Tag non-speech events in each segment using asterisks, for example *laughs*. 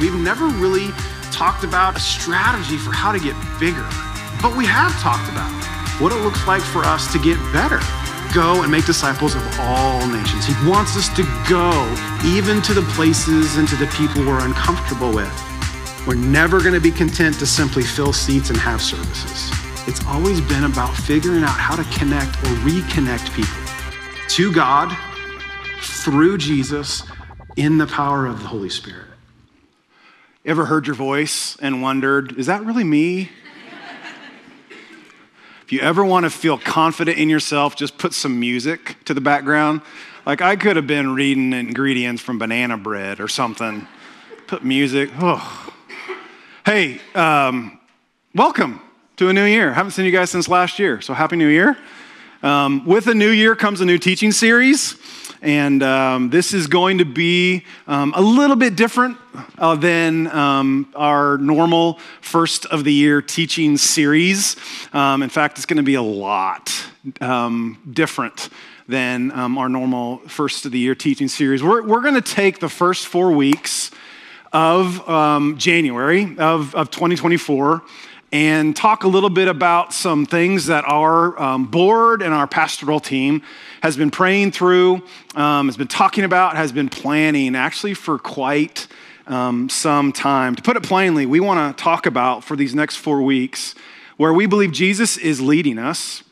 We've never really talked about a strategy for how to get bigger, but we have talked about what it looks like for us to get better. Go and make disciples of all nations. He wants us to go even to the places and to the people we're uncomfortable with. We're never going to be content to simply fill seats and have services. It's always been about figuring out how to connect or reconnect people to God through Jesus in the power of the Holy Spirit. Ever heard your voice and wondered, is that really me? if you ever want to feel confident in yourself, just put some music to the background. Like I could have been reading ingredients from banana bread or something. Put music. Oh. Hey, um, welcome to a new year. Haven't seen you guys since last year, so happy new year. Um, with a new year comes a new teaching series, and um, this is going to be um, a little bit different uh, than um, our normal first of the year teaching series. Um, in fact, it's going to be a lot different than our normal first of the year teaching series. We're, we're going to take the first four weeks of um, January of, of 2024 and talk a little bit about some things that our um, board and our pastoral team has been praying through, um, has been talking about, has been planning actually for quite um, some time. To put it plainly, we want to talk about for these next four weeks where we believe Jesus is leading us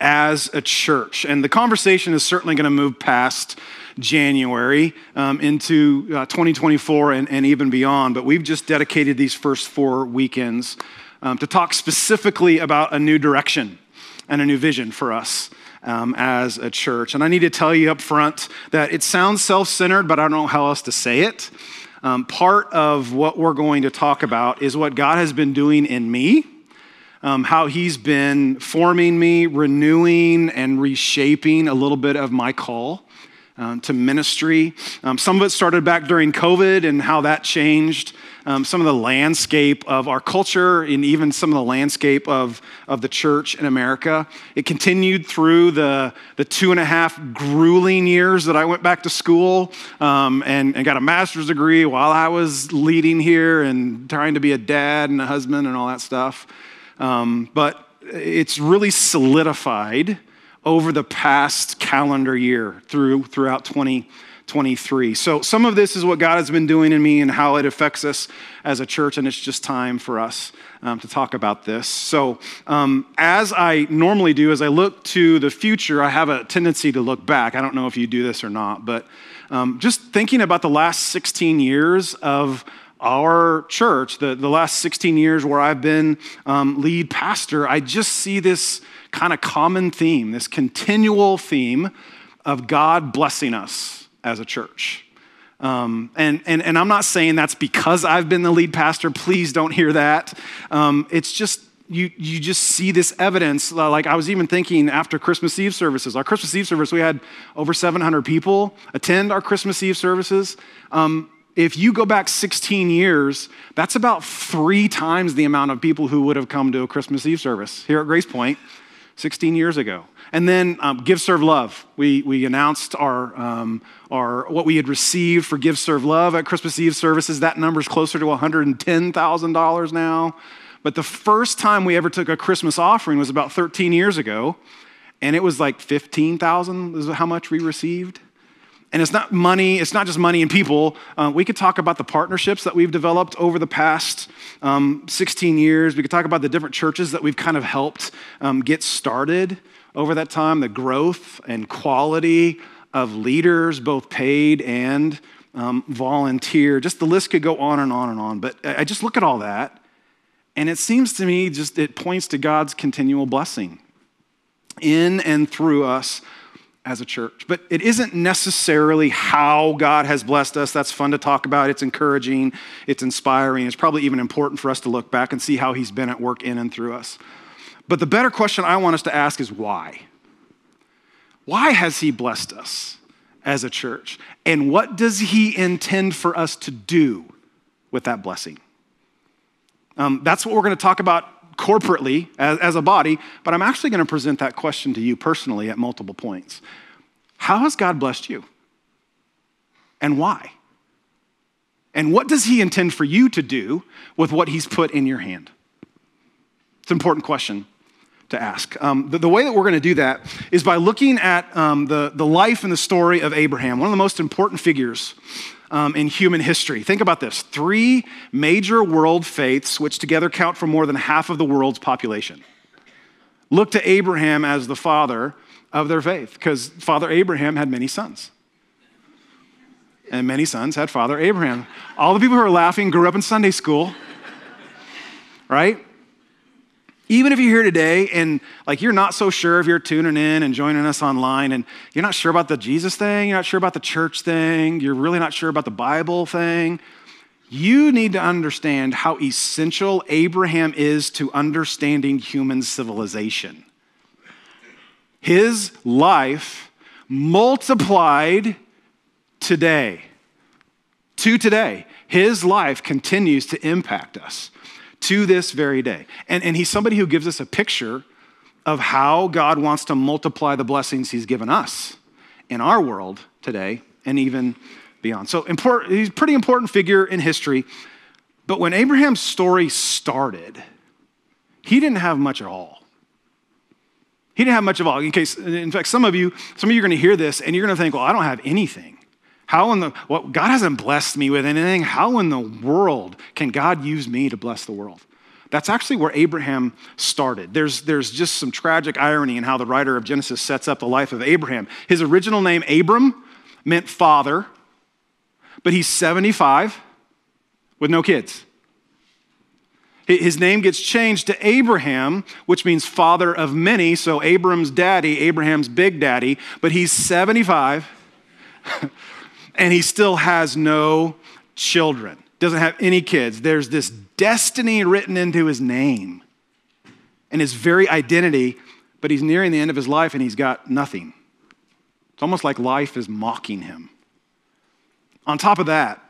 as a church. And the conversation is certainly going to move past January um, into uh, 2024 and, and, even beyond. But we've just dedicated these first four weekends um, to talk specifically about a new direction and a new vision for us. Um, as a church. And I need to tell you up front that it sounds self centered, but I don't know how else to say it. Um, part of what we're going to talk about is what God has been doing in me, um, how He's been forming me, renewing, and reshaping a little bit of my call um, to ministry. Um, some of it started back during COVID and how that changed um, some of the landscape of our culture and even some of the landscape of, of the church in America. It continued through the, the two and a half grueling years that I went back to school um, and, and got a master's degree while I was leading here and trying to be a dad and a husband and all that stuff. Um, but it's really solidified over the past calendar year through throughout 2023. So some of this is what God has been doing in me and how it affects us as a church, and it's just time for us um, to talk about this. So um, as I normally do, as I look to the future, I have a tendency to look back. I don't know if you do this or not, but um, just thinking about the last 16 years of our church, the, the last 16 years where I've been um, lead pastor, I just see this kind of common theme, this continual theme of God blessing us as a church. Um, and, and, and I'm not saying that's because I've been the lead pastor. Please don't hear that. Um, it's just, you, you just see this evidence. Like I was even thinking after Christmas Eve services, our Christmas Eve service, we had over 700 people attend our Christmas Eve services. Um, if you go back 16 years, that's about three times the amount of people who would have come to a Christmas Eve service here at Grace Point. 16 years ago. And then um, Give, Serve, Love. We, we announced our, um, our, what we had received for Give, Serve, Love at Christmas Eve services. That number is closer to $110,000 now. But the first time we ever took a Christmas offering was about 13 years ago, and it was like 15,000 is how much we received. And it's not money, it's not just money and people. Uh, we could talk about the partnerships that we've developed over the past um, 16 years. We could talk about the different churches that we've kind of helped um, get started over that time, the growth and quality of leaders, both paid and um, volunteer. Just the list could go on and on and on. But I just look at all that, and it seems to me just it points to God's continual blessing in and through us as a church. But it isn't necessarily how God has blessed us. That's fun to talk about. It's encouraging, it's inspiring. It's probably even important for us to look back and see how He's been at work in and through us. But the better question I want us to ask is why? Why has He blessed us as a church? And what does He intend for us to do with that blessing? Um, that's what we're going to talk about corporately as, as a body, but I'm actually going to present that question to you personally at multiple points. How has God blessed you? And why? And what does he intend for you to do with what he's put in your hand? It's an important question to ask. Um, the, the, way that we're going to do that is by looking at um, the, the life and the story of Abraham, one of the most important figures um, in human history. Think about this three major world faiths, which together count for more than half of the world's population. Look to Abraham as the father of their faith, because Father Abraham had many sons. And many sons had Father Abraham. All the people who are laughing grew up in Sunday school, right? Even if you're here today and like you're not so sure if you're tuning in and joining us online and you're not sure about the Jesus thing, you're not sure about the church thing, you're really not sure about the Bible thing, you need to understand how essential Abraham is to understanding human civilization. His life multiplied today to today. His life continues to impact us to this very day. And, and he's somebody who gives us a picture of how God wants to multiply the blessings he's given us in our world today and even beyond. So important, he's a pretty important figure in history. But when Abraham's story started, he didn't have much at all. He didn't have much of all. In case, in fact, some of you, some of you are going to hear this and you're going to think, well, I don't have anything. How in the, well, God hasn't blessed me with anything. How in the world can God use me to bless the world? That's actually where Abraham started. There's, there's just some tragic irony in how the writer of Genesis sets up the life of Abraham. His original name, Abram, meant father, but he's 75 with no kids. His name gets changed to Abraham, which means father of many. So Abram's daddy, Abraham's big daddy, but he's 75 *laughs* and he still has no children, doesn't have any kids. There's this destiny written into his name and his very identity, but he's nearing the end of his life and he's got nothing. It's almost like life is mocking him. On top of that,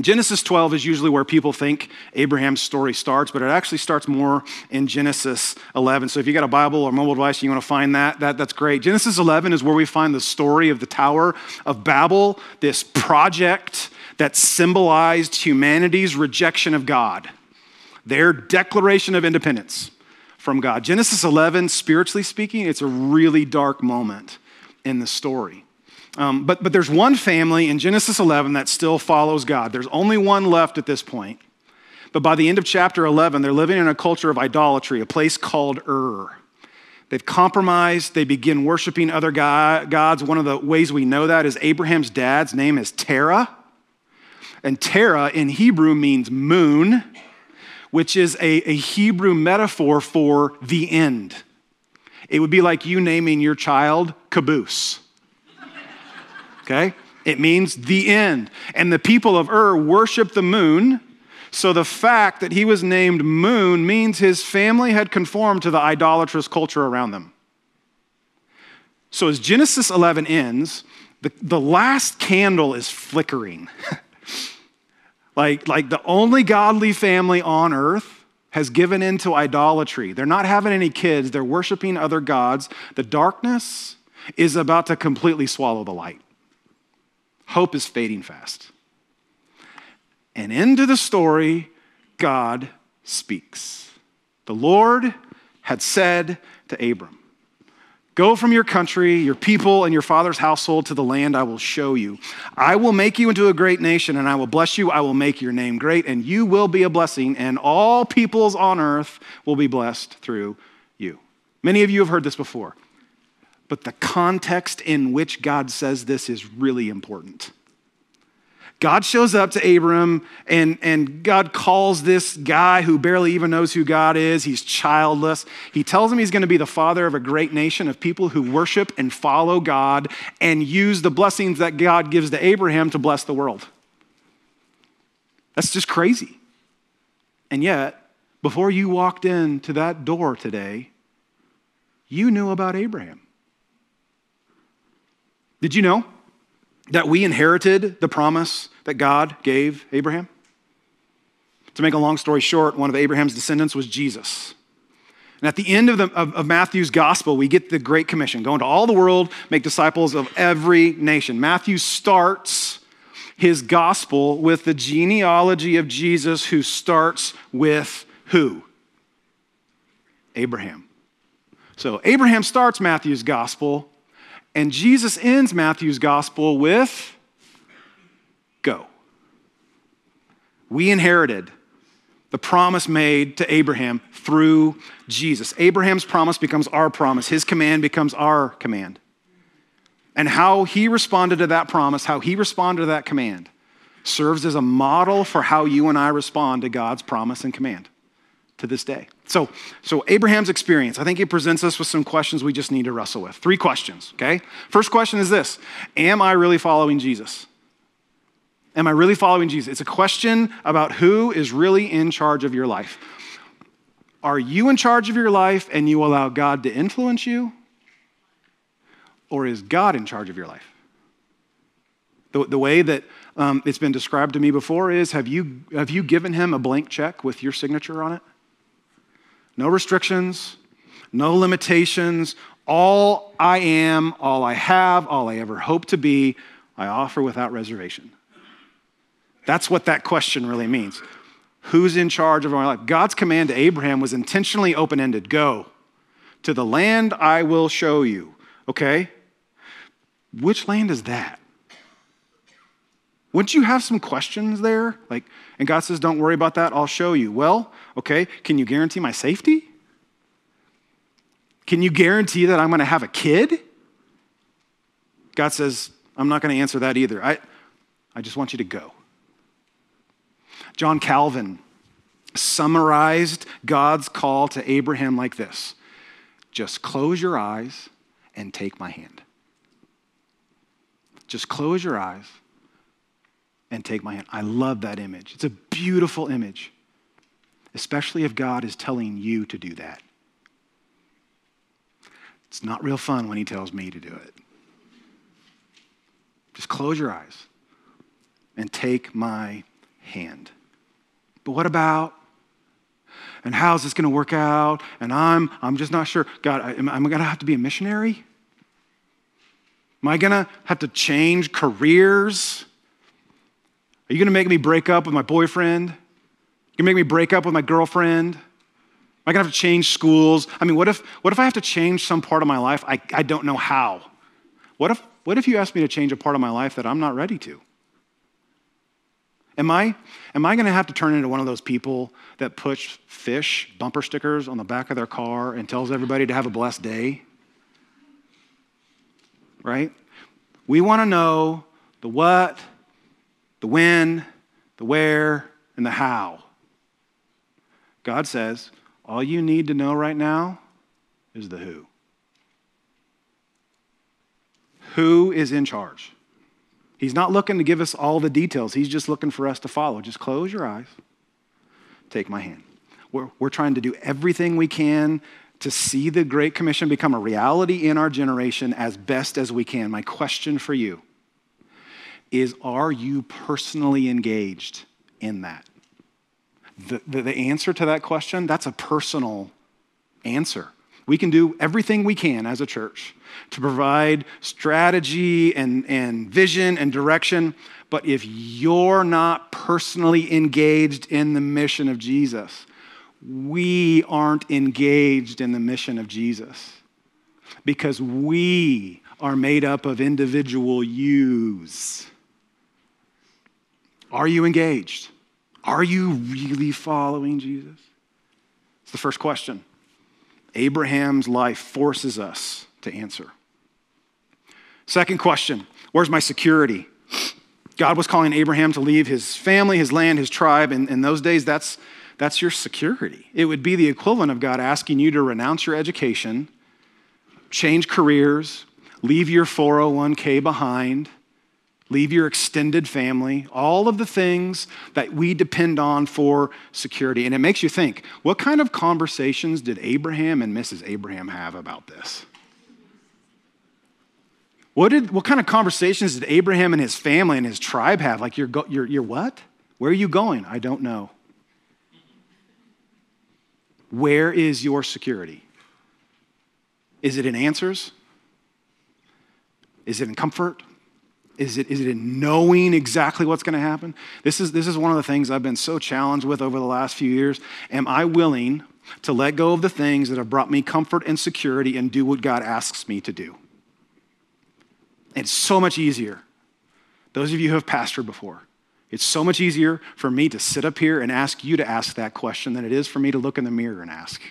Genesis 12 is usually where people think Abraham's story starts, but it actually starts more in Genesis 11. So if you got a Bible or mobile device and you want to find that, that, that's great. Genesis 11 is where we find the story of the Tower of Babel, this project that symbolized humanity's rejection of God, their declaration of independence from God. Genesis 11, spiritually speaking, it's a really dark moment in the story. Um, but, but there's one family in Genesis 11 that still follows God. There's only one left at this point. But by the end of chapter 11, they're living in a culture of idolatry, a place called Ur. They've compromised. They begin worshiping other gods. One of the ways we know that is Abraham's dad's name is Terah. And Terah in Hebrew means moon, which is a, a Hebrew metaphor for the end. It would be like you naming your child Caboose okay? It means the end. And the people of Ur worship the moon. So the fact that he was named Moon means his family had conformed to the idolatrous culture around them. So as Genesis 11 ends, the, the last candle is flickering. *laughs* like, like the only godly family on earth has given into idolatry. They're not having any kids, they're worshiping other gods. The darkness is about to completely swallow the light. Hope is fading fast. And into the story, God speaks. The Lord had said to Abram, Go from your country, your people, and your father's household to the land I will show you. I will make you into a great nation, and I will bless you. I will make your name great, and you will be a blessing, and all peoples on earth will be blessed through you. Many of you have heard this before. But the context in which God says this is really important. God shows up to Abram, and, and God calls this guy who barely even knows who God is. He's childless. He tells him he's going to be the father of a great nation of people who worship and follow God and use the blessings that God gives to Abraham to bless the world. That's just crazy. And yet, before you walked into that door today, you knew about Abraham. Did you know that we inherited the promise that God gave Abraham? To make a long story short, one of Abraham's descendants was Jesus. And at the end of, the, of, of, Matthew's gospel, we get the Great Commission go into all the world, make disciples of every nation. Matthew starts his gospel with the genealogy of Jesus who starts with who? Abraham. So Abraham starts Matthew's gospel, and Jesus ends Matthew's gospel with go. We inherited the promise made to Abraham through Jesus. Abraham's promise becomes our promise, his command becomes our command. And how he responded to that promise, how he responded to that command, serves as a model for how you and I respond to God's promise and command to this day. So, so Abraham's experience, I think it presents us with some questions we just need to wrestle with. Three questions, okay? First question is this Am I really following Jesus? Am I really following Jesus? It's a question about who is really in charge of your life. Are you in charge of your life and you allow God to influence you? Or is God in charge of your life? The, the way that um, it's been described to me before is have you, have you given him a blank check with your signature on it? No restrictions, no limitations. All I am, all I have, all I ever hope to be, I offer without reservation. That's what that question really means. Who's in charge of my life? God's command to Abraham was intentionally open ended go to the land I will show you. Okay? Which land is that? Wouldn't you have some questions there? Like, and God says, Don't worry about that, I'll show you. Well, okay, can you guarantee my safety? Can you guarantee that I'm going to have a kid? God says, I'm not going to answer that either. I, I just want you to go. John Calvin summarized God's call to Abraham like this just close your eyes and take my hand. Just close your eyes and take my hand. I love that image. It's a beautiful image, especially if God is telling you to do that. It's not real fun when He tells me to do it. Just close your eyes and take my hand. But what about? And how's this going to work out? And I'm, I'm just not sure. God, am I going to have to be a missionary? Am I going to have to change careers? Are you going to make me break up with my boyfriend? You going to make me break up with my girlfriend? Am I going to have to change schools? I mean, what if, what if I have to change some part of my life? I, I don't know how. What if, what if you ask me to change a part of my life that I'm not ready to? Am I, am I going to have to turn into one of those people that puts fish bumper stickers on the back of their car and tells everybody to have a blessed day? Right? We want to know the what, the when, the where, and the how. God says, all you need to know right now is the who. Who is in charge? He's not looking to give us all the details. He's just looking for us to follow. Just close your eyes, take my hand. We're, we're trying to do everything we can to see the Great Commission become a reality in our generation as best as we can. My question for you is Are you personally engaged in that? The, the, the answer to that question, that's a personal answer. We can do everything we can as a church to provide strategy and, and vision and direction. But if you're not personally engaged in the mission of Jesus, we aren't engaged in the mission of Jesus because we are made up of individual yous. Are you engaged? Are you really following Jesus? It's the first question. Abraham's life forces us to answer. Second question Where's my security? God was calling Abraham to leave his family, his land, his tribe. And in those days, that's, that's your security. It would be the equivalent of God asking you to renounce your education, change careers, leave your 401k behind, Leave your extended family, all of the things that we depend on for security. And it makes you think what kind of conversations did Abraham and Mrs. Abraham have about this? What, did, what kind of conversations did Abraham and his family and his tribe have? Like, you're, you're, you're what? Where are you going? I don't know. Where is your security? Is it in answers? Is it in comfort? Is it, is it in knowing exactly what's going to happen? This is, this is one of the things I've been so challenged with over the last few years. Am I willing to let go of the things that have brought me comfort and security and do what God asks me to do? It's so much easier. Those of you who have pastored before, it's so much easier for me to sit up here and ask you to ask that question than it is for me to look in the mirror and ask,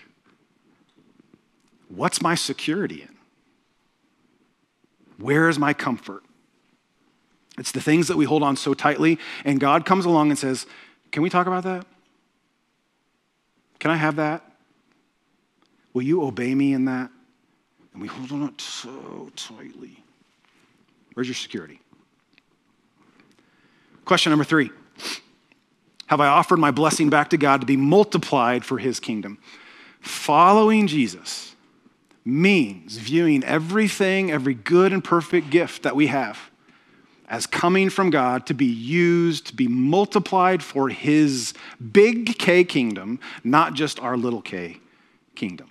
What's my security in? Where is my comfort? It's the things that we hold on so tightly, and God comes along and says, Can we talk about that? Can I have that? Will you obey me in that? And we hold on so tightly. Where's your security? Question number three Have I offered my blessing back to God to be multiplied for his kingdom? Following Jesus means viewing everything, every good and perfect gift that we have as coming from God to be used, to be multiplied for his big K kingdom, not just our little k kingdom.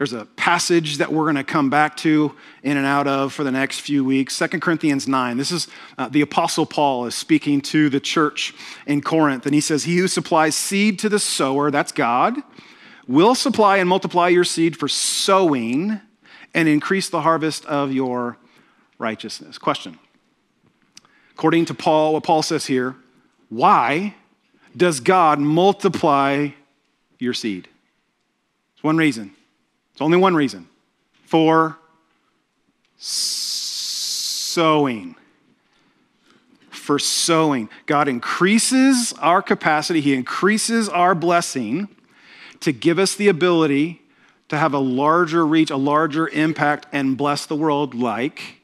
There's a passage that we're going to come back to in and out of for the next few weeks. 2 Corinthians 9. This is uh, the Apostle Paul is speaking to the church in Corinth, and he says, He who supplies seed to the sower, that's God, will supply and multiply your seed for sowing and increase the harvest of your righteousness. Question According to Paul, what Paul says here, why does God multiply your seed? It's one reason. It's only one reason for sowing. For sowing. God increases our capacity, He increases our blessing to give us the ability to have a larger reach, a larger impact, and bless the world like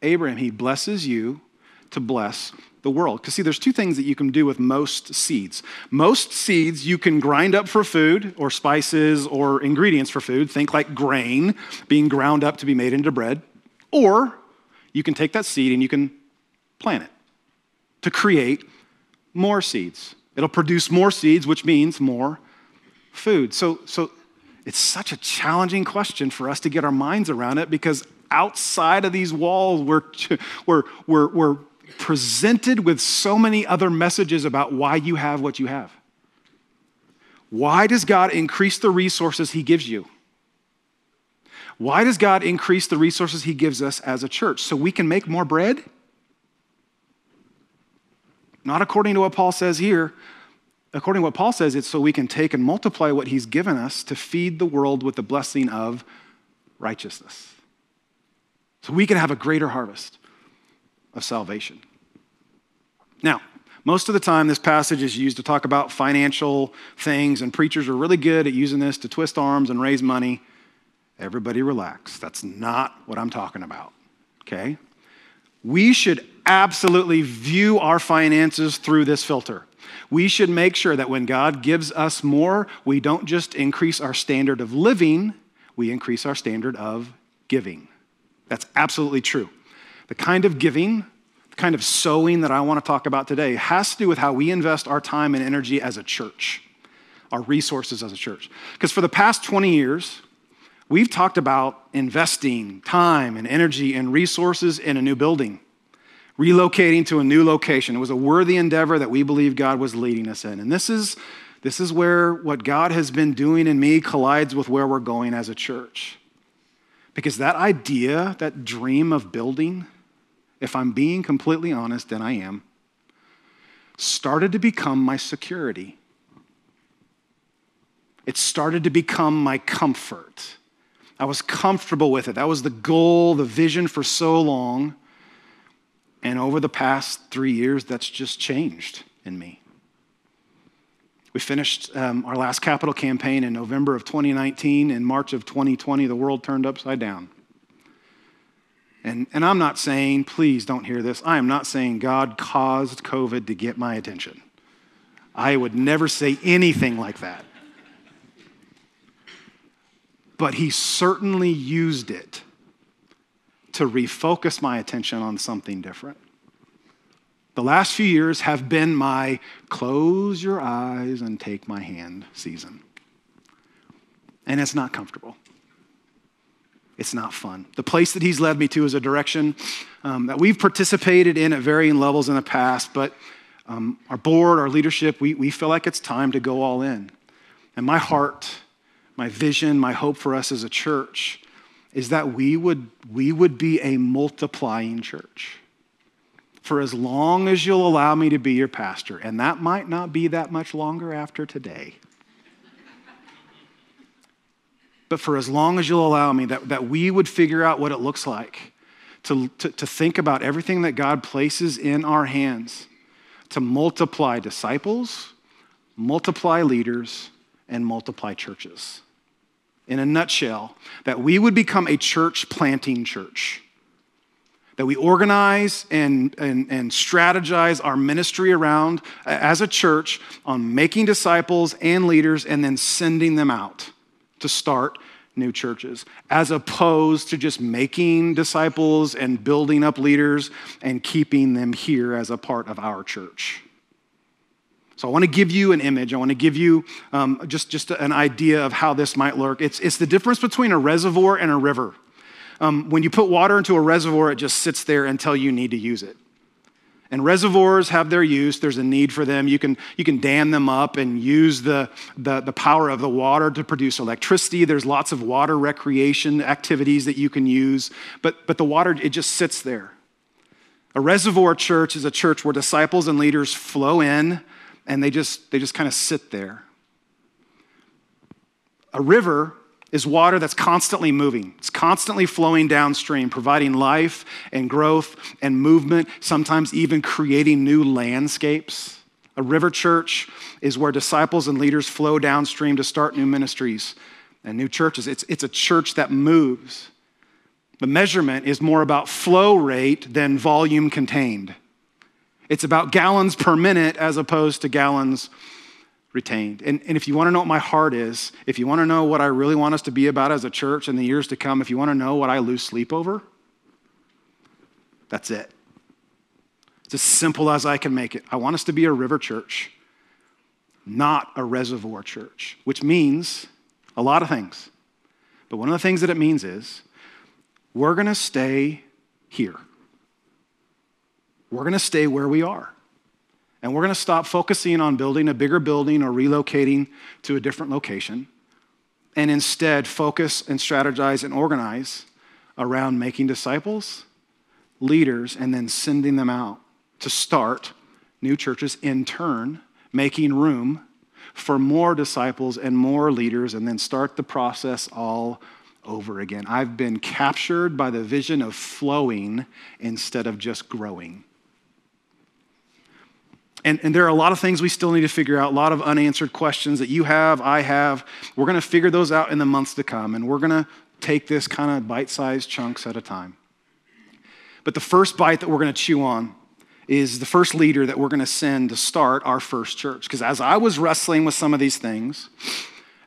Abraham. He blesses you to bless the world. Because, see, there's two things that you can do with most seeds. Most seeds you can grind up for food or spices or ingredients for food. Think like grain being ground up to be made into bread. Or you can take that seed and you can plant it to create more seeds. It'll produce more seeds, which means more food. So, so it's such a challenging question for us to get our minds around it because outside of these walls, we're, *laughs* we're, we're, we're presented with so many other messages about why you have what you have. Why does God increase the resources He gives you? Why does God increase the resources He gives us as a church? So we can make more bread? Not according to what Paul says here. According to what Paul says, it's so we can take and multiply what He's given us to feed the world with the blessing of righteousness. So we can have a greater harvest of salvation. Now, most of the time, this passage is used to talk about financial things, and preachers are really good at using this to twist arms and raise money. Everybody relax. That's not what I'm talking about, okay? We should absolutely view our finances through this filter. We should make sure that when God gives us more, we don't just increase our standard of living, we increase our standard of giving. That's absolutely true. The kind of giving, the kind of sowing that I want to talk about today has to do with how we invest our time and energy as a church, our resources as a church. Because for the past 20 years, we've talked about investing time and energy and resources in a new building, relocating to a new location. It was a worthy endeavor that we believe God was leading us in. And this is, this is where what God has been doing in me collides with where we're going as a church. Because that idea, that dream of building, if I'm being completely honest, and I am, started to become my security. It started to become my comfort. I was comfortable with it. That was the goal, the vision for so long. And over the past three years, that's just changed in me. We finished um, our last capital campaign in November of 2019. In March of 2020, the world turned upside down. And, and I'm not saying, please don't hear this, I am not saying God caused COVID to get my attention. I would never say anything like that. But He certainly used it to refocus my attention on something different. The last few years have been my close your eyes and take my hand season. And it's not comfortable. It's not fun. The place that he's led me to is a direction um, that we've participated in at varying levels in the past, but um, our board, our leadership, we, we feel like it's time to go all in. And my heart, my vision, my hope for us as a church is that we would, we would be a multiplying church for as long as you'll allow me to be your pastor. And that might not be that much longer after today. But for as long as you'll allow me, that, that we would figure out what it looks like to, to, to think about everything that God places in our hands to multiply disciples, multiply leaders, and multiply churches. In a nutshell, that we would become a church planting church. That we organize and, and, and strategize our ministry around as a church on making disciples and leaders and then sending them out to start new churches, as opposed to just making disciples and building up leaders and keeping them here as a part of our church. So I want to give you an image. I want to give you um, just, just an idea of how this might look. It's, it's the difference between a reservoir and a river. Um, when you put water into a reservoir, it just sits there until you need to use it. And reservoirs have their use. There's a need for them. You can, you can dam them up and use the, the, the power of the water to produce electricity. There's lots of water recreation activities that you can use. But, but the water, it just sits there. A reservoir church is a church where disciples and leaders flow in and they just, they just kind of sit there. A river is water that's constantly moving. It's constantly flowing downstream, providing life and growth and movement, sometimes even creating new landscapes. A river church is where disciples and leaders flow downstream to start new ministries and new churches. It's, it's a church that moves. The measurement is more about flow rate than volume contained. It's about gallons per minute as opposed to gallons retained. And, and if you want to know what my heart is, if you want to know what I really want us to be about as a church in the years to come, if you want to know what I lose sleep over, that's it. It's as simple as I can make it. I want us to be a river church, not a reservoir church, which means a lot of things. But one of the things that it means is we're going to stay here. We're going to stay where we are. And we're going to stop focusing on building a bigger building or relocating to a different location and instead focus and strategize and organize around making disciples, leaders, and then sending them out to start new churches, in turn, making room for more disciples and more leaders, and then start the process all over again. I've been captured by the vision of flowing instead of just growing. And, and, there are a lot of things we still need to figure out, a lot of unanswered questions that you have, I have. We're going to figure those out in the months to come, and we're going to take this kind of bite sized chunks at a time. But the first bite that we're going to chew on is the first leader that we're going to send to start our first church. Because as I was wrestling with some of these things,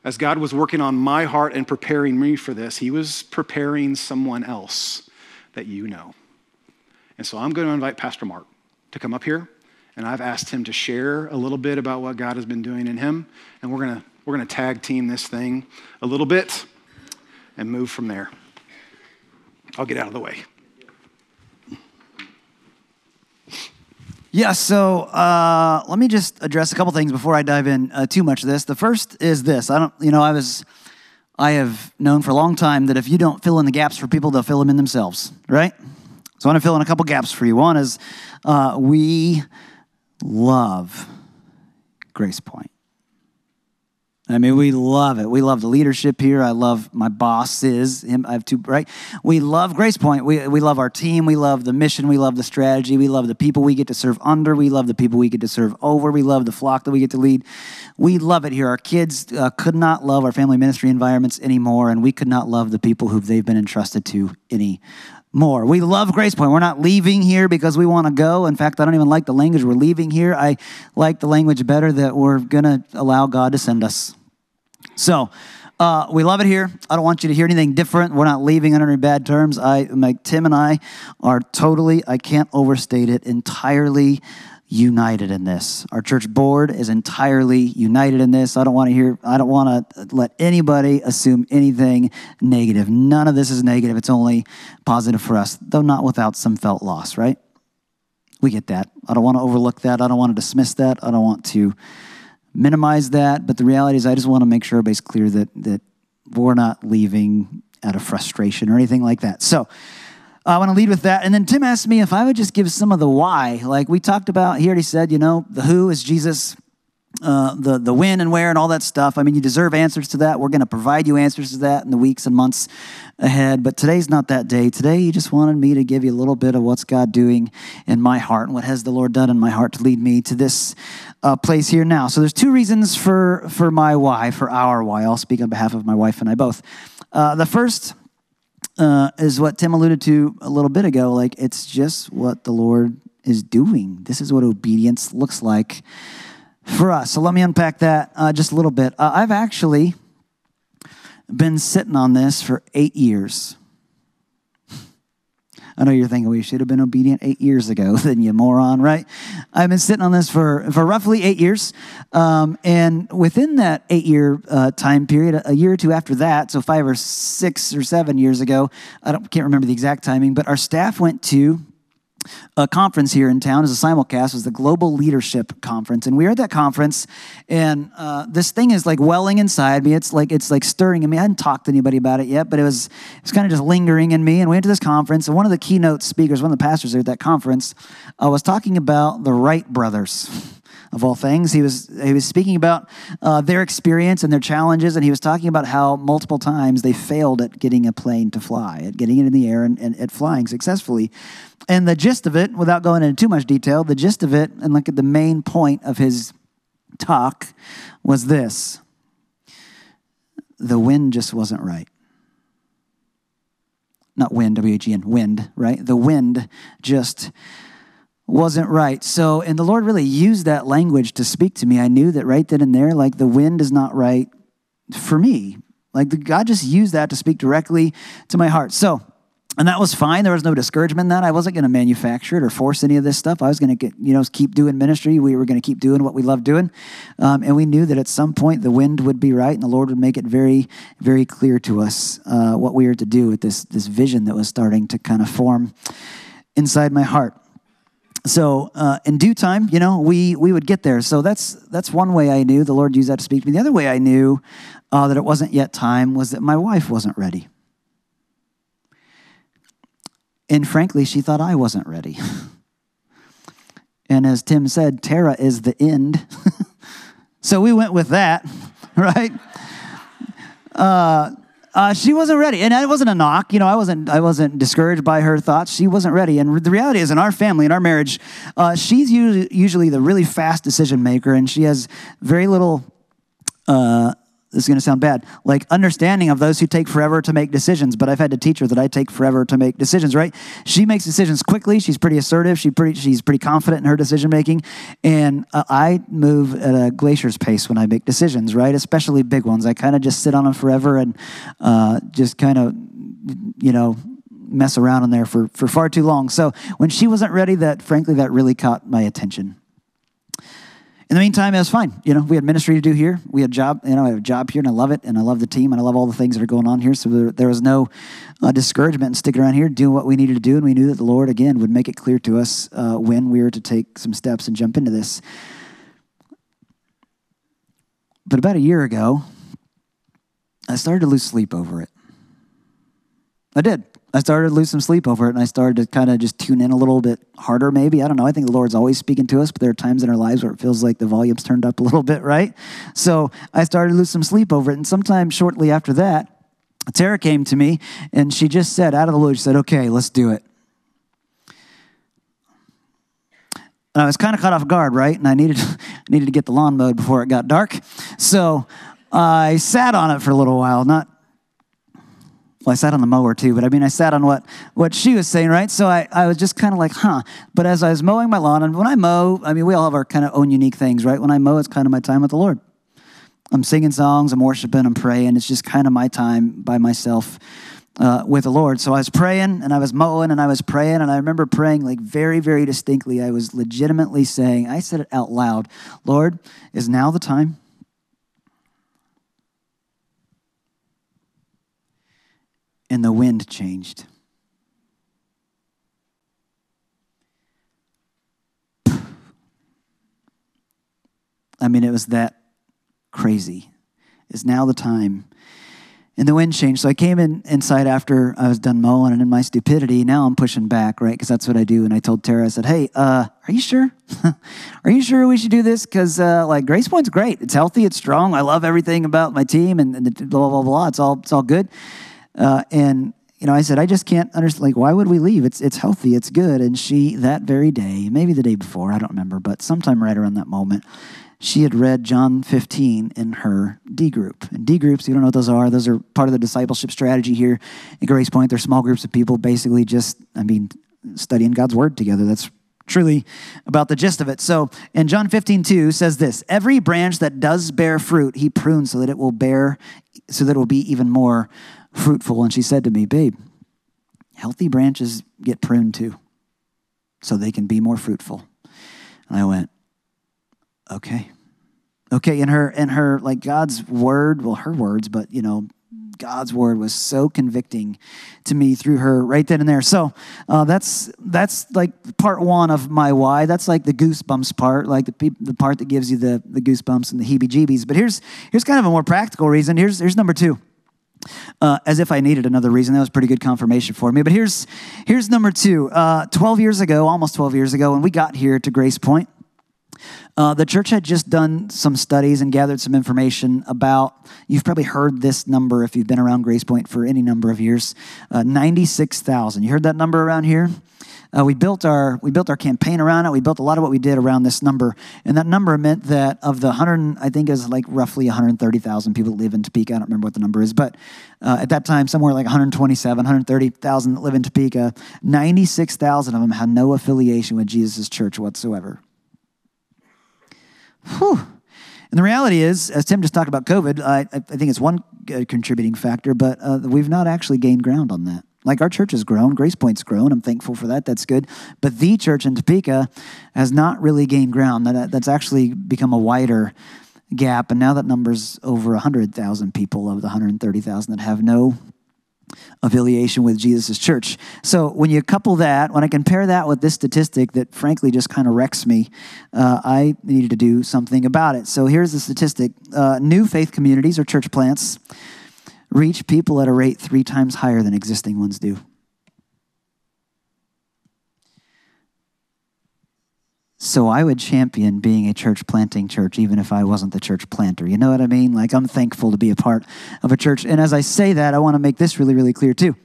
as God was working on my heart and preparing me for this, He was preparing someone else that you know. And so I'm going to invite Pastor Mark to come up here and I've asked him to share a little bit about what God has been doing in him. And we're going to we're going to tag team this thing a little bit and move from there. I'll get out of the way. Yeah, so uh, let me just address a couple things before I dive in uh, too much of this. The first is this: I don't, you know, I was, I have known for a long time that if you don't fill in the gaps for people, they'll fill them in themselves, right? So I want to fill in a couple gaps for you. One is uh, we love Grace Point. I mean, we love it. We love the leadership here. I love my boss is him. I have two, right? We love Grace Point. We, we love our team. We love the mission. We love the strategy. We love the people we get to serve under. We love the people we get to serve over. We love the flock that we get to lead. We love it here. Our kids uh, could not love our family ministry environments anymore, and we could not love the people who they've been entrusted to any more. We love Grace Point. We're not leaving here because we want to go. In fact, I don't even like the language we're leaving here. I like the language better that we're going to allow God to send us. So, uh, we love it here. I don't want you to hear anything different. We're not leaving under any bad terms. I, like Tim and I, are totally. I can't overstate it. Entirely united in this. Our church board is entirely united in this. I don't want to hear, I don't want to let anybody assume anything negative. None of this is negative. It's only positive for us, though not without some felt loss, right? We get that. I don't want to overlook that. I don't want to dismiss that. I don't want to minimize that. But the reality is, I just want to make sure everybody's clear that, that we're not leaving out of frustration or anything like that. So, I want to lead with that. And then Tim asked me if I would just give some of the why. Like we talked about, he already said, you know, the who is Jesus, uh, the, the when and where and all that stuff. I mean, you deserve answers to that. We're going to provide you answers to that in the weeks and months ahead. But today's not that day. Today, he just wanted me to give you a little bit of what's God doing in my heart and what has the Lord done in my heart to lead me to this uh, place here now. So there's two reasons for, for my why, for our why. I'll speak on behalf of my wife and I both. Uh, the first uh, is what Tim alluded to a little bit ago. Like, it's just what the Lord is doing. This is what obedience looks like for us. So, let me unpack that uh, just a little bit. Uh, I've actually been sitting on this for eight years. I know you're thinking we should have been obedient eight years ago, *laughs* then you moron, right? I've been sitting on this for, for roughly eight years. Um, and within that eight year uh, time period, a year or two after that, so five or six or seven years ago, I don't, can't remember the exact timing, but our staff went to a conference here in town as a simulcast was the global leadership conference and we were at that conference and uh, this thing is like welling inside me it's like it's like stirring in me i hadn't talked to anybody about it yet but it was it's kind of just lingering in me and we went to this conference and one of the keynote speakers one of the pastors there at that conference uh, was talking about the wright brothers of all things. He was he was speaking about uh, their experience and their challenges, and he was talking about how multiple times they failed at getting a plane to fly, at getting it in the air and, and at flying successfully. And the gist of it, without going into too much detail, the gist of it, and look at the main point of his talk, was this: the wind just wasn't right not wind, W H E N, wind, right? The wind just wasn't right. So, and the Lord really used that language to speak to me. I knew that right then and there, like the wind is not right for me. Like the, God just used that to speak directly to my heart. So, and that was fine. There was no discouragement in that. I wasn't going to manufacture it or force any of this stuff. I was going to get, you know, keep doing ministry. We were going to keep doing what we love doing. Um, and we knew that at some point the wind would be right and the Lord would make it very, very clear to us uh, what we were to do with this, this vision that was starting to kind of form inside my heart so uh, in due time you know we we would get there so that's that's one way i knew the lord used that to speak to me the other way i knew uh, that it wasn't yet time was that my wife wasn't ready and frankly she thought i wasn't ready and as tim said tara is the end *laughs* so we went with that *laughs* right uh, uh, she wasn't ready, and it wasn't a knock. You know, I wasn't I wasn't discouraged by her thoughts. She wasn't ready, and the reality is, in our family, in our marriage, uh, she's usually, the really fast decision maker, and she has very little. Uh, this is going to sound bad, like understanding of those who take forever to make decisions. But I've had to teach her that I take forever to make decisions. Right? She makes decisions quickly. She's pretty assertive. She pretty, she's pretty confident in her decision making, and uh, I move at a glacier's pace when I make decisions. Right? Especially big ones. I kind of just sit on them forever and uh, just kind of, you know, mess around in there for for far too long. So when she wasn't ready, that frankly that really caught my attention. In the meantime, it was fine. You know, we had ministry to do here. We had job, you know, I have a job here, and I love it, and I love the team, and I love all the things that are going on here. So there, there was no uh, discouragement in sticking around here, doing what we needed to do, and we knew that the Lord again would make it clear to us uh, when we were to take some steps and jump into this. But about a year ago, I started to lose sleep over it. I did. I started to lose some sleep over it and I started to kind of just tune in a little bit harder, maybe. I don't know. I think the Lord's always speaking to us, but there are times in our lives where it feels like the volume's turned up a *laughs* little bit, right? So I started to lose some sleep over it. And sometime shortly after that, Tara came to me and she just said, out of the blue, she said, okay, let's do it. And I was kind of caught off guard, right? And I needed, *laughs* needed to get the lawn mowed before it got dark. So I sat on it for a little while, not well, I sat on the mower too, but I mean, I sat on what, what she was saying, right? So I, I was just kind of like, huh. But as I was mowing my lawn, and when I mow, I mean, we all have our kind of own unique things, right? When I mow, it's kind of my time with the Lord. I'm singing songs, I'm worshiping, I'm praying. It's just kind of my time by myself uh, with the Lord. So I was praying and I was mowing and I was praying and I remember praying like very, very distinctly. I was legitimately saying, I said it out loud, Lord, is now the time? And the wind changed. I mean, it was that crazy. Is now the time and the wind changed. So I came in inside after I was done mowing, and in my stupidity, now I'm pushing back, right? Because that's what I do. And I told Tara, I said, "Hey, uh, are you sure? *laughs* are you sure we should do this? Because uh, like Grace Point's great. It's healthy. It's strong. I love everything about my team, and, and blah blah blah. It's all it's all good. Uh, and you know, I said, I just can't understand. Like, why would we leave? It's it's healthy. It's good. And she that very day, maybe the day before, I don't remember, but sometime right around that moment she had read John 15 in her D group. And D groups, you don't know what those are. Those are part of the discipleship strategy here at Grace Point. They're small groups of people basically just, I mean, studying God's word together. That's truly about the gist of it. So in John 15, 2 says this Every branch that does bear fruit, he prunes so that it will bear, so that it will be even more fruitful. And she said to me, Babe, healthy branches get pruned too, so they can be more fruitful. And I went, okay. Okay in her in her like god's word well her words but you know god's word was so convicting to me through her right then and there. So uh, that's that's like part one of my why. That's like the goosebumps part like the, the part that gives you the, the goosebumps and the heebie jeebies but here's here's kind of a more practical reason. Here's here's number two uh, as if I needed another reason. That was pretty good confirmation for me. But here's here's number two. Uh, Twelve years ago, almost twelve years ago, when we got here to Grace Point, uh, the church had just done some studies and gathered some information about, you've probably heard this number if you've been around Grace Point for any number of years uh, 96,000. You heard that number around here? Uh, we built our we built our campaign around it. We built a lot of what we did around this number, and that number meant that of the hundred, I think is like roughly 130,000 people that live in Topeka. I don't remember what the number is, but uh, at that time, somewhere like 127, 130,000 that live in Topeka. 96,000 of them had no affiliation with Jesus' church whatsoever. Whew. And the reality is, as Tim just talked about COVID, I, I think it's one uh, contributing factor, but uh, we've not actually gained ground on that. Like our church has grown, Grace Point's grown. I'm thankful for that. That's good. But the church in Topeka has not really gained ground. That, that's actually become a wider gap. And now that number's over 100,000 people of the 130,000 that have no affiliation with Jesus' church. So when you couple that, when I compare that with this statistic that frankly just kind of wrecks me, uh, I needed to do something about it. So here's the statistic uh, new faith communities or church plants reach people at a rate three times higher than existing ones do. So I would champion being a church planting church, even if I wasn't the church planter. You know what I mean? Like, I'm thankful to be a part of a church. And as I say that, I want to make this really, really clear too.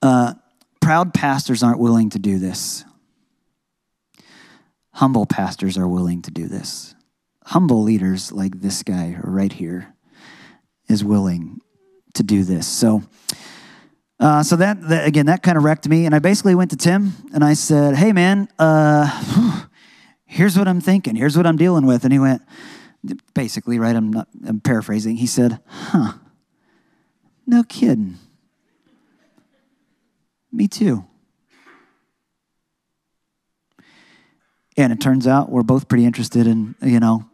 Uh, proud pastors aren't willing to do this, humble pastors are willing to do this. Humble leaders like this guy right here is willing to do this. So, uh, so that, that, again, that kind of wrecked me, and I basically went to Tim and I said, "Hey, man, uh, here's what I'm thinking. Here's what I'm dealing with." And he went, basically, right? I'm not. I'm paraphrasing. He said, "Huh? No kidding. Me too." And it turns out we're both pretty interested in, you know,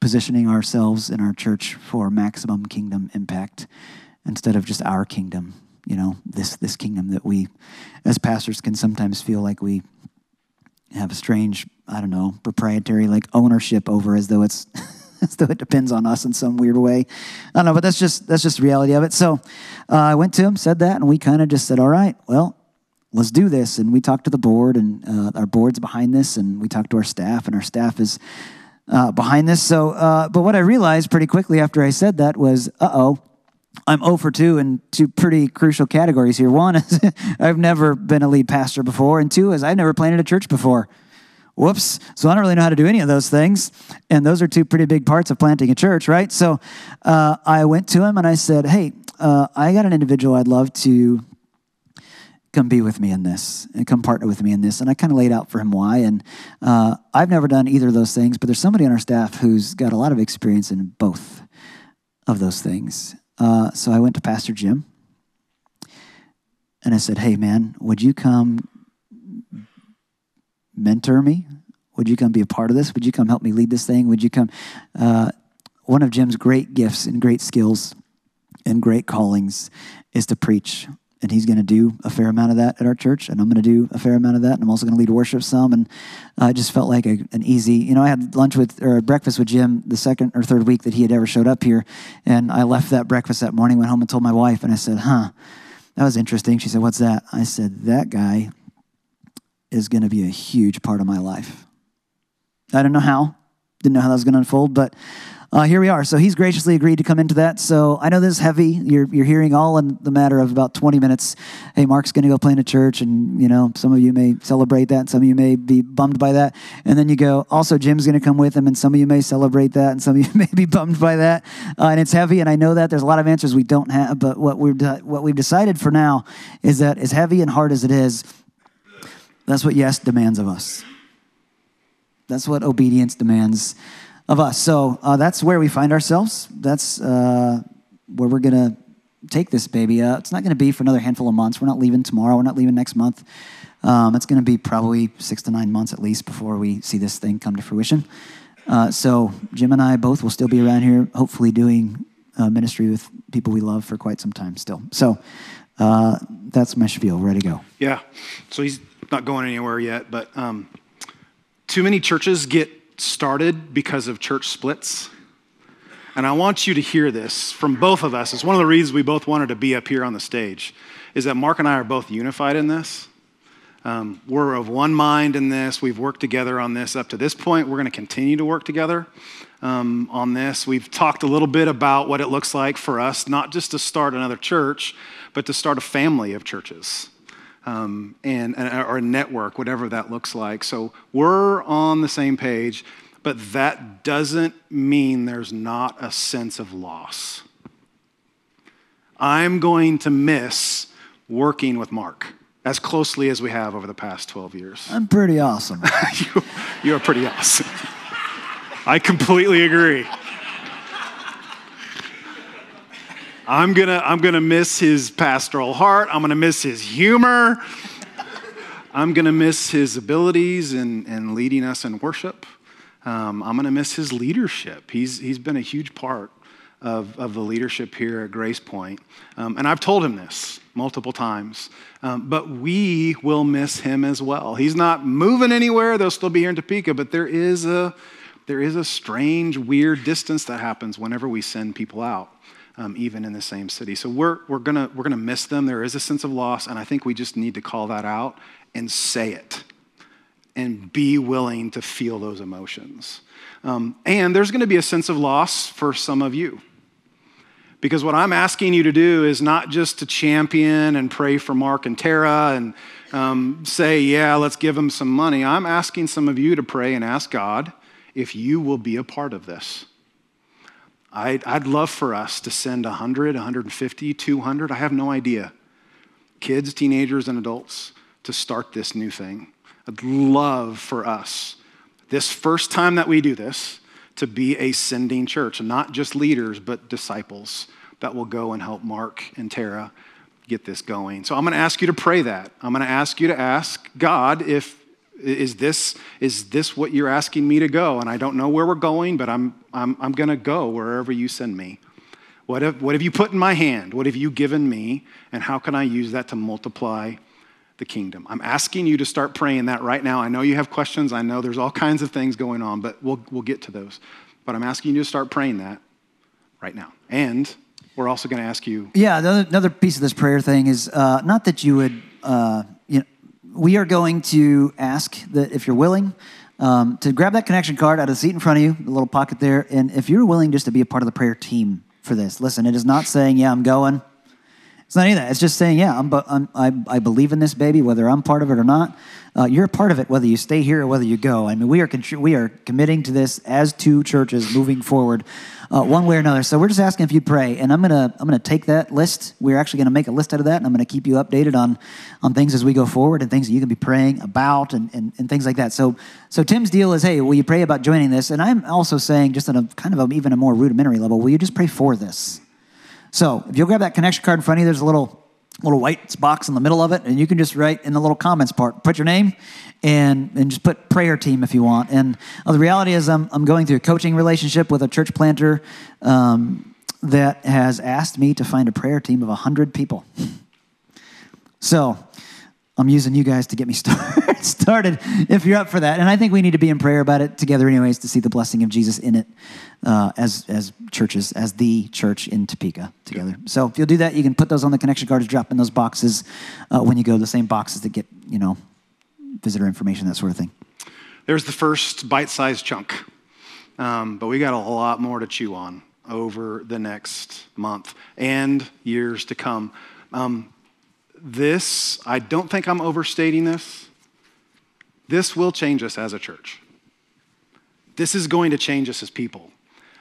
positioning ourselves in our church for maximum kingdom impact instead of just our kingdom you know this this kingdom that we as pastors can sometimes feel like we have a strange i don't know proprietary like ownership over as though it's *laughs* as though it depends on us in some weird way. I don't know but that's just that's just the reality of it. So uh, i went to him said that and we kind of just said all right well let's do this. And we talked to the board and uh, our board's behind this and we talked to our staff and our staff is uh, behind this. So uh, but what i realized pretty quickly after i said that was uh-oh I'm 0 for 2 in two pretty crucial categories here. One is *laughs* I've never been a lead pastor before, and two is I've never planted a church before. Whoops. So I don't really know how to do any of those things. And those are two pretty big parts of planting a church, right? So uh, I went to him and I said, Hey, uh, I got an individual I'd love to come be with me in this and come partner with me in this. And I kind of laid out for him why. And uh, I've never done either of those things, but there's somebody on our staff who's got a lot of experience in both of those things. Uh, so I went to Pastor Jim and I said, Hey, man, would you come mentor me? Would you come be a part of this? Would you come help me lead this thing? Would you come? Uh, one of Jim's great gifts and great skills and great callings is to preach. And he's going to do a fair amount of that at our church, and I'm going to do a fair amount of that. And I'm also going to lead worship some. And I just felt like a, an easy, you know, I had lunch with or breakfast with Jim the second or third week that he had ever showed up here, and I left that breakfast that morning, went home and told my wife, and I said, "Huh, that was interesting." She said, "What's that?" I said, "That guy is going to be a huge part of my life." I don't know how, didn't know how that was going to unfold, but uh, here we are. So he's graciously agreed to come into that. So I know this is heavy. You're, you're hearing all in the matter of about 20 minutes. Hey, Mark's going to go play in a church, and you know some of you may celebrate that, some of you may be bummed by that. And then you go, also Jim's going to come with him, and some of you may celebrate that, and some of you *laughs* may be bummed by that. Uh, and it's heavy, and I know that there's a lot of answers we don't have. But what we've what we've decided for now is that as heavy and hard as it is, that's what yes demands of us. That's what obedience demands of us. So uh, that's where we find ourselves. That's uh, where we're going to take this baby. Uh, it's not going to be for another handful of months. We're not leaving tomorrow. We're not leaving next month. Um, it's going to be probably six to nine months at least before we see this thing come to fruition. Uh, so Jim and I both will still be around here, hopefully doing uh, ministry with people we love for quite some time still. So uh, that's my spiel. Ready to go. Yeah. So he's not going anywhere yet, but um, too many churches get started because of church splits. And I want you to hear this from both of us. It's one of the reasons we both wanted to be up here on the stage, is that Mark and I are both unified in this. Um, we're of one mind in this. We've worked together on this up to this point. We're going to continue to work together um, on this. We've talked a little bit about what it looks like for us, not just to start another church, but to start a family of churches um, and, or a network, whatever that looks like. So we're on the same page, but that doesn't mean there's not a sense of loss. I'm going to miss working with Mark as closely as we have over the past 12 years. I'm pretty awesome. *laughs* you, you are pretty awesome. I completely agree. I'm gonna, I'm gonna miss his pastoral heart. I'm gonna miss his humor. I'm gonna miss his abilities in, in leading us in worship. Um, I'm gonna miss his leadership. He's, he's been a huge part of, of the leadership here at Grace Point. Um, and I've told him this multiple times. Um, but we will miss him as well. He's not moving anywhere. They'll still be here in Topeka, but there is a, there is a strange, weird distance that happens whenever we send people out um, even in the same city. So we're, we're going we're gonna miss them. There is a sense of loss, and I think we just need to call that out and say it and be willing to feel those emotions. Um, and there's going to be a sense of loss for some of you. Because what I'm asking you to do is not just to champion and pray for Mark and Tara and um, say, yeah, let's give them some money. I'm asking some of you to pray and ask God if you will be a part of this. I'd, I'd love for us to send 100, 150, 200, I have no idea, kids, teenagers, and adults to start this new thing. I'd love for us, this first time that we do this, to be a sending church, not just leaders, but disciples that will go and help Mark and Tara get this going. So I'm going to ask you to pray that. I'm going to ask you to ask God if is this, is this what you're asking me to go? And I don't know where we're going, but I'm, I'm, I'm going to go wherever you send me. What have, what have you put in my hand? What have you given me? And how can I use that to multiply the kingdom? I'm asking you to start praying that right now. I know you have questions. I know there's all kinds of things going on, but we'll, we'll get to those. But I'm asking you to start praying that right now. And we're also going to ask you. Yeah, another, piece of this prayer thing is uh, not that you would, uh, we are going to ask that if you're willing, um, to grab that connection card out of the seat in front of you, the little pocket there, and if you're willing just to be a part of the prayer team for this, listen, it is not saying, yeah, I'm going. It's not any of that. It's just saying, yeah, I'm, I'm, i I, believe in this baby, whether I'm part of it or not. Uh, you're a part of it, whether you stay here or whether you go. I mean, we are, we are committing to this as two churches moving forward, uh, one way or another. So we're just asking if you'd pray, and I'm gonna I'm gonna take that list. We're actually gonna make a list out of that, and I'm gonna keep you updated on on things as we go forward and things that you can be praying about and, and, and things like that. So so Tim's deal is, hey, will you pray about joining this? And I'm also saying, just on a kind of a, even a more rudimentary level, will you just pray for this? So if you'll grab that connection card in front of you, there's a little little white box in the middle of it, and you can just write in the little comments part, put your name, and and just put prayer team if you want. And uh, the reality is, I'm I'm going through a coaching relationship with a church planter um, that has asked me to find a prayer team of hundred people. So I'm using you guys to get me *laughs* start, started if you're up for that. And I think we need to be in prayer about it together, anyways, to see the blessing of Jesus in it uh, as, as churches, as the church in Topeka together. So if you'll do that, you can put those on the connection cards, drop in those boxes uh, when you go, the same boxes that get, you know, visitor information, that sort of thing. There's the first bite sized chunk, um, but we got a lot more to chew on over the next month and years to come. Um, this, I don't think I'm overstating this. This will change us as a church. This is going to change us as people.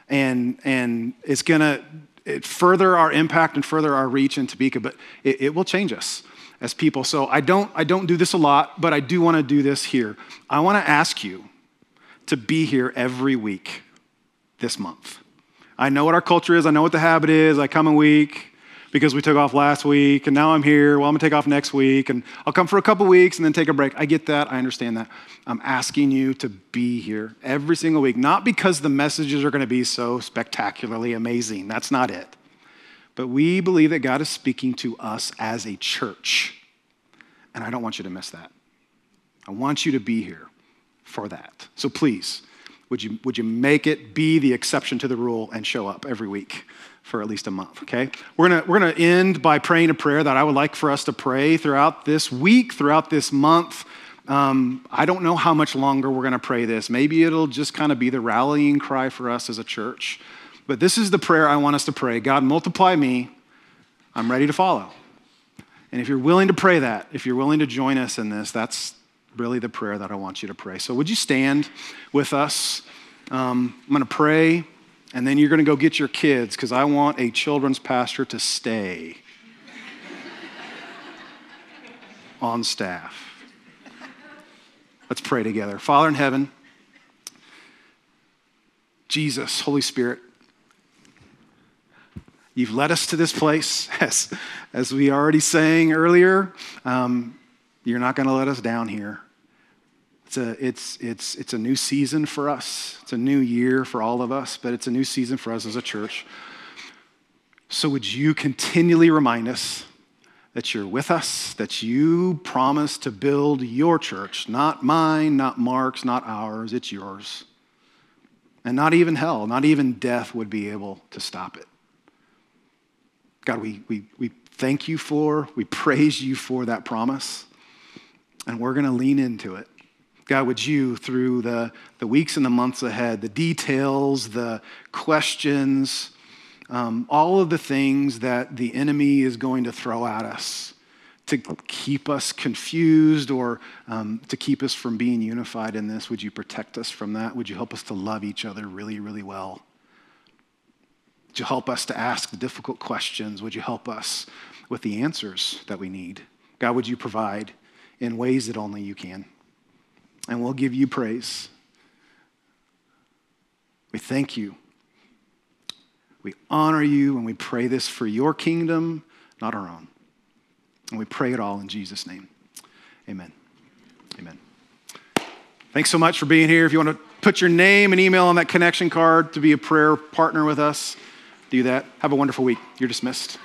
And, and it's going to further our impact and further our reach in Topeka, but it, it will change us as people. So I don't, I don't do this a lot, but I do want to do this here. I want to ask you to be here every week this month. I know what our culture is, I know what the habit is. I come a week, because we took off last week and now I'm here. Well, I'm gonna take off next week and I'll come for a couple weeks and then take a break. I get that. I understand that. I'm asking you to be here every single week, not because the messages are gonna be so spectacularly amazing. That's not it. But we believe that God is speaking to us as a church. And I don't want you to miss that. I want you to be here for that. So please, would you, would you make it be the exception to the rule and show up every week? for at least a month, okay? We're gonna, we're gonna end by praying a prayer that I would like for us to pray throughout this week, throughout this month. Um, I don't know how much longer we're gonna pray this. Maybe it'll just kind of be the rallying cry for us as a church. But this is the prayer I want us to pray God, multiply me. I'm ready to follow. And if you're willing to pray that, if you're willing to join us in this, that's really the prayer that I want you to pray. So, would you stand with us? Um, I'm going to pray. And then you're going to go get your kids because I want a children's pastor to stay *laughs* on staff. Let's pray together. Father in heaven, Jesus, Holy Spirit, you've led us to this place. *laughs* As, as we already sang earlier, um, you're not going to let us down here. It's a, it's, it's, it's a new season for us. It's a new year for all of us, but it's a new season for us as a church. So, would you continually remind us that you're with us, that you promise to build your church, not mine, not Mark's, not ours, it's yours. And not even hell, not even death would be able to stop it. God, we, we, we thank you for, we praise you for that promise, and we're going to lean into it. God, would you, through the, the weeks and the months ahead, the details, the questions, um, all of the things that the enemy is going to throw at us to keep us confused or um, to keep us from being unified in this, would you protect us from that? Would you help us to love each other really, really well? Would you help us to ask the difficult questions? Would you help us with the answers that we need? God, would you provide in ways that only you can? and we'll give you praise. We thank you. We honor you, and we pray this for your kingdom, not our own. And we pray it all in Jesus' name. Amen. Amen. Thanks so much for being here. If you want to put your name and email on that connection card to be a prayer partner with us, do that. Have a wonderful week. You're dismissed.